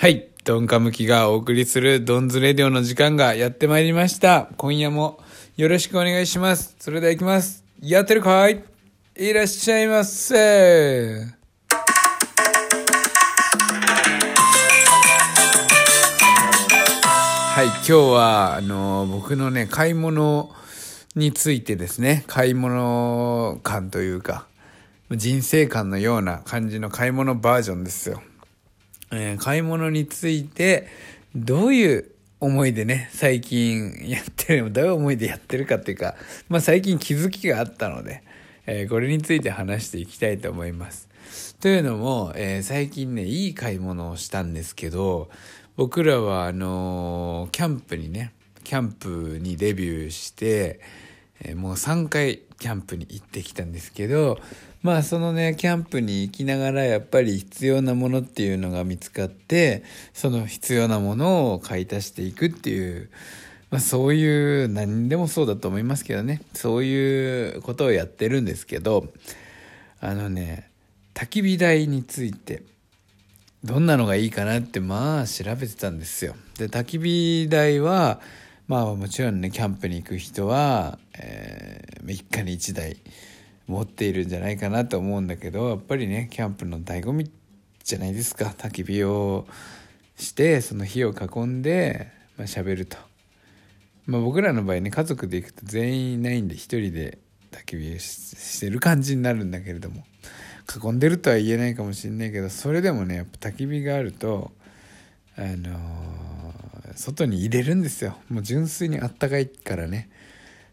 はい。ドンカムキがお送りするドンズレディオの時間がやってまいりました。今夜もよろしくお願いします。それでは行きます。やってるかい？いらっしゃいませ。はい。今日は、あの、僕のね、買い物についてですね、買い物感というか、人生観のような感じの買い物バージョンですよ。えー買い物について、どういう思いでね、最近やってる、どういう思いでやってるかっていうか、まあ最近気づきがあったので、えーこれについて話していきたいと思います。というのも、えー最近ね、いい買い物をしたんですけど、僕らはあのーキャンプにね、キャンプにデビューして、えもう3回キャンプに行ってきたんですけどまあそのねキャンプに行きながらやっぱり必要なものっていうのが見つかってその必要なものを買い足していくっていう、まあ、そういう何でもそうだと思いますけどねそういうことをやってるんですけどあのね焚き火台についてどんなのがいいかなってまあ調べてたんですよ。で焚き火台はまあもちろんねキャンプに行く人は、えー一家に一台持っているんじゃないかなと思うんだけどやっぱりねキャンプの醍醐味じゃないですか焚き火をしてその火を囲んでまあ喋ると。まあ、僕らの場合ね家族で行くと全員いないんで一人で焚き火ししてる感じになるんだけれども囲んでるとは言えないかもしれないけどそれでもねやっぱ焚き火があるとあのー外に入れるんですよ。もう純粋にあったかいからね。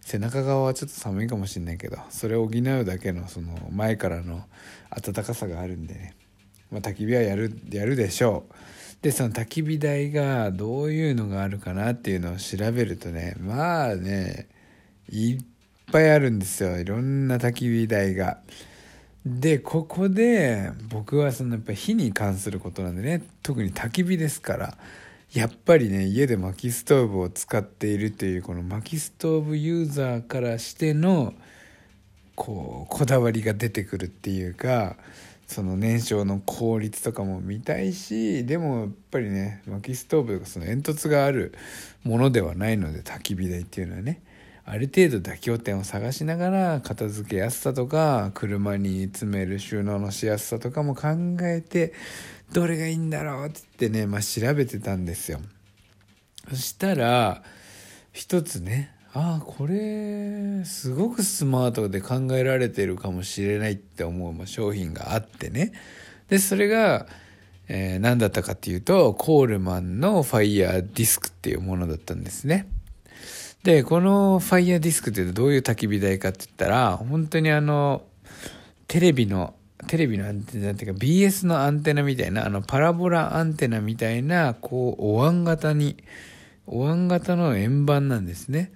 背中側はちょっと寒いかもしれないけどそれを補うだけのその前からの暖かさがあるんでね、まあ、焚き火はやるやるでしょう。でその焚き火台がどういうのがあるかなっていうのを調べるとねまあねいっぱいあるんですよ。いろんな焚き火台が。でここで僕はそのやっぱ火に関することなんでね特に焚き火ですからやっぱりね家で薪ストーブを使っているというこの薪ストーブユーザーからしてのこうこだわりが出てくるっていうかその燃焼の効率とかも見たいしでもやっぱりね薪ストーブとかその煙突があるものではないので焚き火台っていうのはね。ある程度妥協点を探しながら片付けやすさとか車に詰める収納のしやすさとかも考えてどれがいいんだろうって言ってね、まあ、調べてたんですよ。そしたら一つねああこれすごくスマートで考えられてるかもしれないって思う商品があってね。でそれが、えー何だったかっていうとコールマンのファイヤーディスクっていうものだったんですね。でこのファイヤーディスクってどういう焚き火台かって言ったら本当にあのテレビのテレビのアンテナっていうか BS のアンテナみたいなあのパラボラアンテナみたいなこうお椀型にお椀型の円盤なんですね。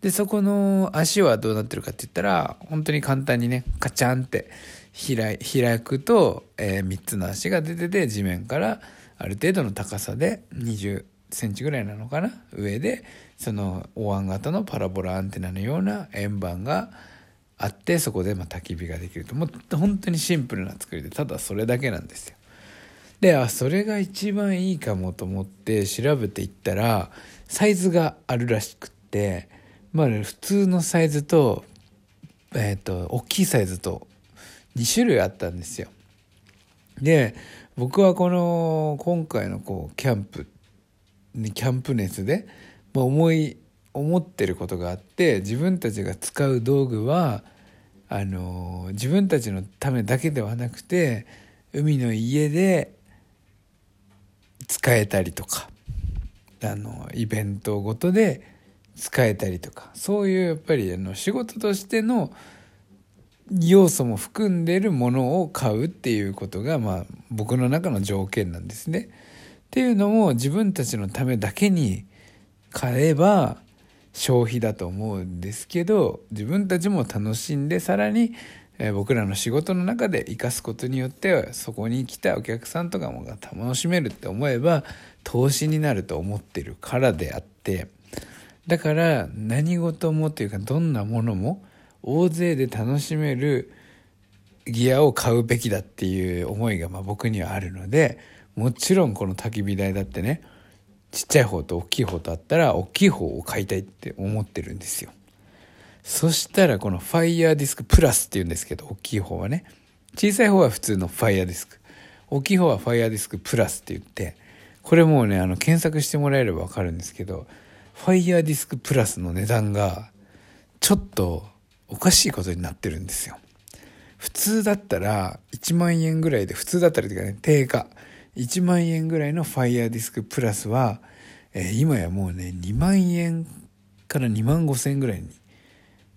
でそこの足はどうなってるかって言ったら本当に簡単にねカチャンって開開くと、え3つの足が出てて地面からある程度の高さで20センチぐらいなのかな？上でそのお椀型のパラボラアンテナのような円盤があってそこでま焚き火ができると。もう本当にシンプルな作りでただそれだけなんですよ。であそれが一番いいかもと思って調べていったらサイズがあるらしくってまあ普通のサイズとえっ、と大きいサイズと2種類あったんですよ。で僕はこの今回のこうキャンプキャンプ熱で、まあ、思い思ってることがあって自分たちが使う道具はあの自分たちのためだけではなくて海の家で使えたりとかあのイベントごとで使えたりとかそういうやっぱりあの仕事としての要素も含んでるものを買うっていうことが、まあ、僕の中の条件なんですね。っていうのも自分たちのためだけに買えば消費だと思うんですけど自分たちも楽しんでさらに、僕らの仕事の中で生かすことによってそこに来たお客さんとかもが楽しめるって思えば投資になると思ってるからであってだから何事もというかどんなものも大勢で楽しめるギアを買うべきだっていう思いがまあ僕にはあるのでもちろんこの焚き火台だってねちっちゃい方と大きい方とあったら大きい方を買いたいって思ってるんですよ。そしたらこの Fire Disk Plus っていうんですけど大きい方はね小さい方は普通の Fire Disk。大きい方は Fire Disk Plus って言ってこれもうねあの検索してもらえれば分かるんですけど Fire Disk Plus の値段がちょっとおかしいことになってるんですよ。普通だったら1万円ぐらいで普通だったらというかね定価。1万円ぐらいのファイヤーディスクプラスは、えー、今やもうね2万円から2万5千円ぐらいに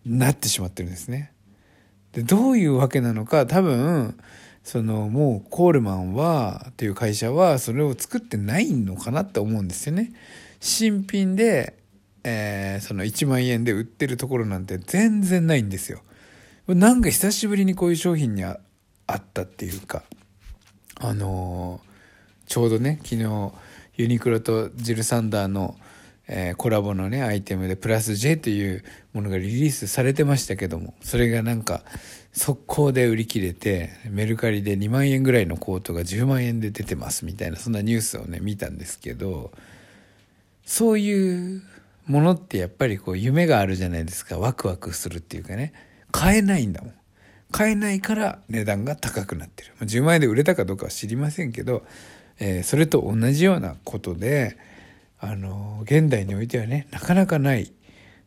なってしまってるんですねでどういうわけなのか多分そのもうコールマンはという会社はそれを作ってないのかなって思うんですよね。新品で、えー、その1万円で売ってるところなんて全然ないんですよ。なんか久しぶりにこういう商品にあったっていうかあのー、ちょうどね昨日ユニクロとジル・サンダーのえー、コラボのねアイテムでプラス J というものがリリースされてましたけどもそれがなんか速攻で売り切れてメルカリで2万円ぐらいのコートが10万円で出てますみたいなそんなニュースをね見たんですけどそういうものってやっぱりこう夢があるじゃないですか。ワクワクするっていうかね。買えないんだもん。買えないから値段が高くなってる。10万円で売れたかどうかは知りませんけど、えー、それと同じようなことであの現代においてはねなかなかない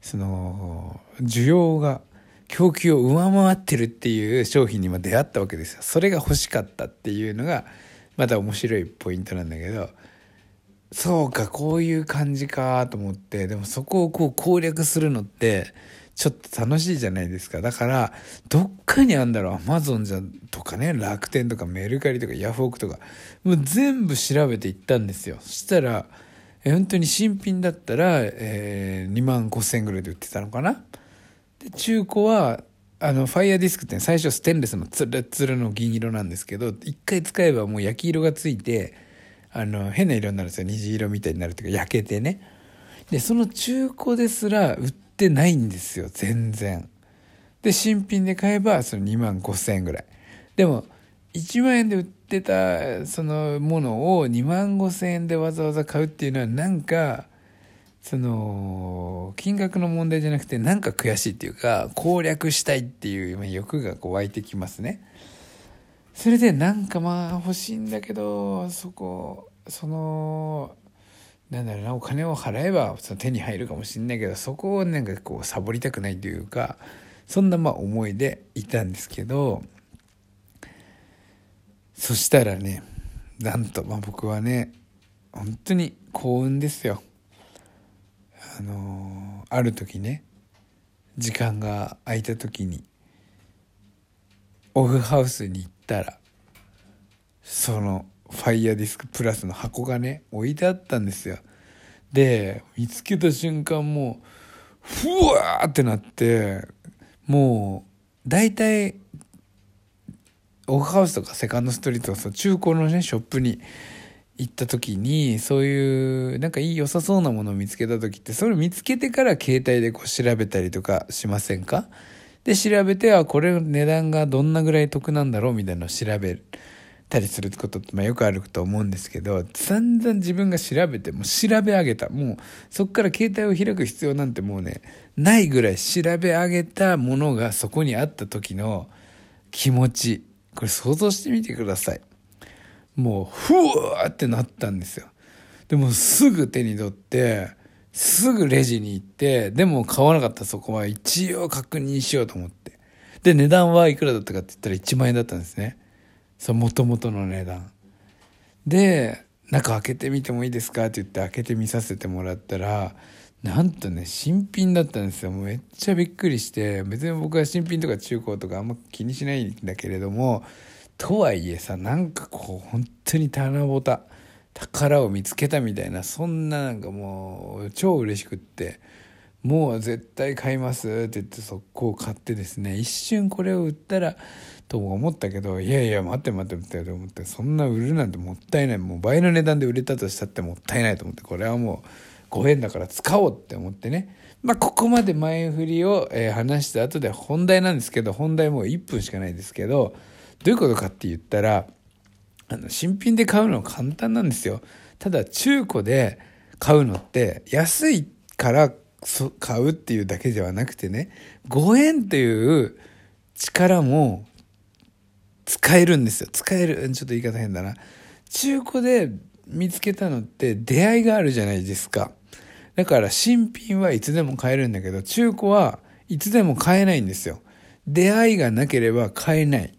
その需要が供給を上回ってるっていう商品にも出会ったわけですよ。それが欲しかったっていうのがまた面白いポイントなんだけどそうかこういう感じかと思ってでもそこをこう攻略するのってちょっと楽しいじゃないですか。だからどっかにあんだろう。アマゾンじゃとかね楽天とかメルカリとかヤフオクとかもう全部調べていったんですよ。そしたら本当に新品だったら、えー、2万5千円ぐらいで売ってたのかな。で中古はあのファイヤーディスクって最初ステンレスのツルツルの銀色なんですけど一回使えばもう焼き色がついてあの変な色になるんですよ。虹色みたいになるというか焼けてね。でその中古ですら売ってないんですよ全然。で新品で買えばその2万5千円ぐらい。でも1万円で売ってたそのものを2万5千円でわざわざ買うっていうのはなんかその金額の問題じゃなくてなんか悔しいっていうか攻略したいっていう欲がこう湧いてきますね。それでなんかまあ欲しいんだけどそこそのなんだろうなお金を払えばその手に入るかもしれないけどそこをなんかこうサボりたくないというかそんなまあ思いでいたんですけどそしたらねなんとまあ僕はね本当に幸運ですよ。あのある時ね時間が空いた時にオフハウスに行ったらそのファイヤーディスクプラスの箱がね置いてあったんですよ。で見つけた瞬間もうふわーってなってもう大体オフハウスとかセカンドストリートそ中古のねショップに行った時にそういうなんかいい良さそうなものを見つけた時ってそれを見つけてから携帯でこう調べたりとかしませんか？で調べてはこれ値段がどんなぐらい得なんだろうみたいなのを調べたりすることってまあよくあると思うんですけど散々自分が調べてもう調べ上げた。もうそこから携帯を開く必要なんてもうねないぐらい調べ上げたものがそこにあった時の気持ち。これ想像してみてください。もう、ふわーってなったんですよ。でもすぐ手に取って、すぐレジに行って、でも買わなかったそこは一応確認しようと思って。で、値段はいくらだったかって言ったら1万円だったんですね。そう、元々の値段。で、中開けてみてもいいですかって言って開けてみさせてもらったら、なんとね、新品だったんですよ。もうめっちゃびっくりして、別に僕は新品とか中古とかあんま気にしないんだけれども、とはいえさなんかこう本当に棚ぼた宝を見つけたみたいなそんななんかもう超嬉しくってもう絶対買いますって言って速攻買ってですね一瞬これを売ったらと思ったけどいやいや待って待って待ってと思ってそんな売るなんてもったいない。もう倍の値段で売れたとしたってもったいないと思ってこれはもうご縁だから使おうって思ってね。まあここまで前振りを、え話した後で本題なんですけど本題もう1分しかないですけどどういうことかって言ったらあの、新品で買うのは簡単なんですよ。ただ、中古で買うのって安いから買うっていうだけではなくてね、5円という力も使えるんですよ。使える。ちょっと言い方変だな。中古で見つけたのって出会いがあるじゃないですか。だから新品はいつでも買えるんだけど、中古はいつでも買えないんですよ。出会いがなければ買えない。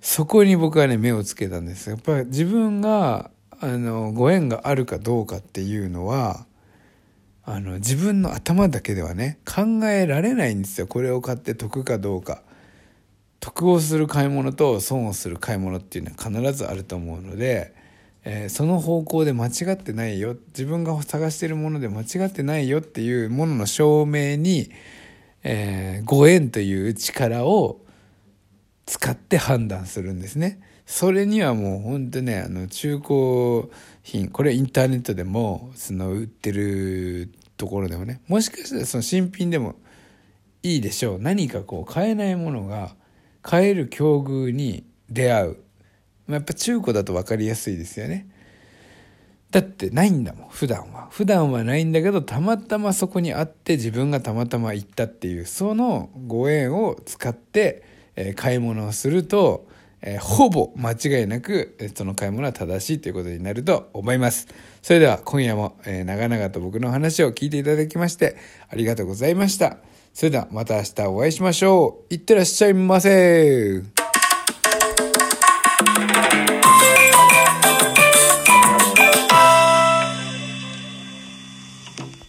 そこに僕はね、目をつけたんです。やっぱり自分が、あの、ご縁があるかどうかっていうのは、あの、自分の頭だけではね、考えられないんですよ。これを買って得かどうか。得をする買い物と損をする買い物っていうのは必ずあると思うので、えー、その方向で間違ってないよ自分が探してるもので間違ってないよっていうものの証明に、えー、ご縁という力を使って判断するんですね。それにはもう本当ね、あの中古品、これインターネットでも、その売ってるところでもね、もしかしたらその新品でもいいでしょう。何かこう買えないものが買える境遇に出会う。ま、やっぱ中古だと分かりやすいですよね。だってないんだもん、普段は。普段はないんだけど、たまたまそこにあって自分がたまたま行ったっていう、そのご縁を使って、え買い物をすると、え、ほぼ間違いなく、その買い物は正しいということになると思います。それでは今夜も、え、長々と僕の話を聞いていただきましてありがとうございました。それではまた明日お会いしましょう。いってらっしゃいませ。